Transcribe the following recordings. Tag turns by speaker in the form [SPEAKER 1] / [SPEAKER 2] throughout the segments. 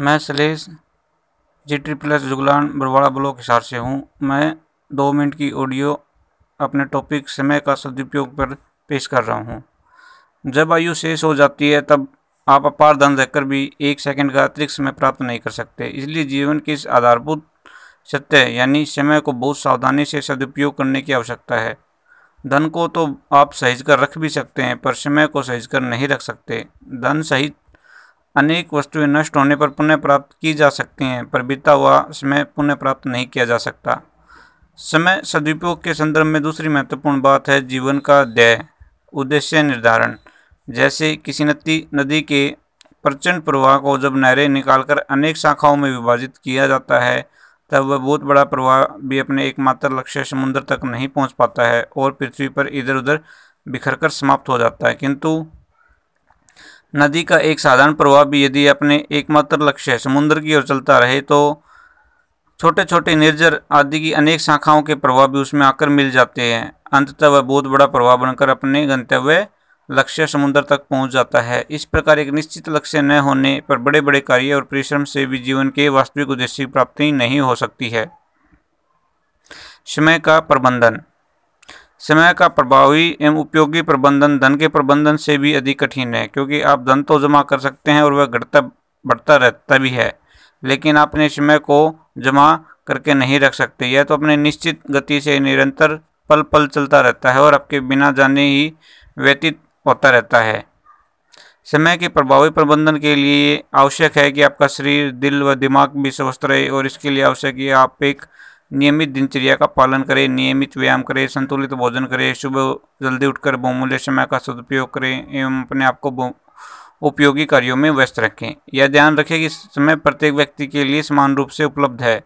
[SPEAKER 1] मैं Salesh, G triple S Juglan Barwara block Hisar से हूँ। मैं दो मिनट की ऑडियो अपने टॉपिक समय का सदुपयोग पर पेश कर रहा हूँ। जब आयु शेष हो जाती है, तब आप अपार धन रहकर भी एक सेकंड का अतिरिक्त समय प्राप्त नहीं कर सकते। इसलिए जीवन के इस आधारभूत सत्य यानी समय को बहुत सावधानी से सदुपयोग करने की आवश्यकता है। धन को तो आप सहेज कर रख भी सकते हैं, पर समय को सहेज कर नहीं रख सकते। धन सहित अनेक वस्तुएँ नष्ट होने पर पुनः प्राप्त की जा सकती हैं, पर बीता हुआ समय पुनः प्राप्त नहीं किया जा सकता। समय सदुपयोग के संदर्भ में दूसरी महत्वपूर्ण बात है जीवन का ध्येय उद्देश्य निर्धारण। जैसे किसी नदी नदी के प्रचंड प्रवाह को जब नहरें निकालकर अनेक शाखाओं में विभाजित किया जाता है, तब वह बहुत बड़ा प्रवाह भी अपने एकमात्र लक्ष्य समुद्र तक नहीं पहुँच पाता है और पृथ्वी पर इधर उधर बिखर कर समाप्त हो जाता है। किंतु नदी का एक साधारण प्रवाह भी यदि अपने एकमात्र लक्ष्य समुद्र की ओर चलता रहे तो छोटे छोटे निर्जर आदि की अनेक शाखाओं के प्रभाव भी उसमें आकर मिल जाते हैं। अंततः वह बहुत बड़ा प्रभाव बनकर अपने गंतव्य लक्ष्य समुद्र तक पहुँच जाता है। इस प्रकार एक निश्चित लक्ष्य न होने पर बड़े बड़े कार्य और परिश्रम से भी जीवन के वास्तविक उद्देश्य की प्राप्ति नहीं हो सकती है। समय का प्रबंधन समय का प्रभावी एवं उपयोगी प्रबंधन धन के प्रबंधन से भी अधिक कठिन है, क्योंकि आप धन तो जमा कर सकते हैं और वह घटता, बढ़ता रहता भी है, लेकिन अपने समय को जमा करके नहीं रख सकते। यह तो अपने निश्चित गति से निरंतर पल पल चलता रहता है और आपके बिना जाने ही व्यतीत होता रहता है। समय के प्रभावी प्रबंधन के लिए आवश्यक है कि आपका शरीर, दिल व दिमाग भी स्वस्थ रहे और इसके लिए आवश्यक है आप एक नियमित दिनचर्या का पालन करें, नियमित व्यायाम करें, संतुलित भोजन करें, सुबह जल्दी उठकर बहुमूल्य समय का सदुपयोग करें एवं अपने आप को उपयोगी कार्यों में व्यस्त रखें। यह ध्यान रखें कि समय प्रत्येक व्यक्ति के लिए समान रूप से उपलब्ध है।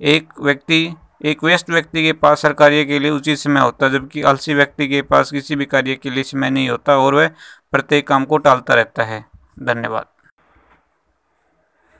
[SPEAKER 1] एक व्यक्ति, एक व्यस्त व्यक्ति के पास हर कार्य के लिए उचित समय होता है जबकि आलसी व्यक्ति के पास किसी भी कार्य के लिए समय नहीं होता और वह प्रत्येक काम को टालता रहता है। धन्यवाद।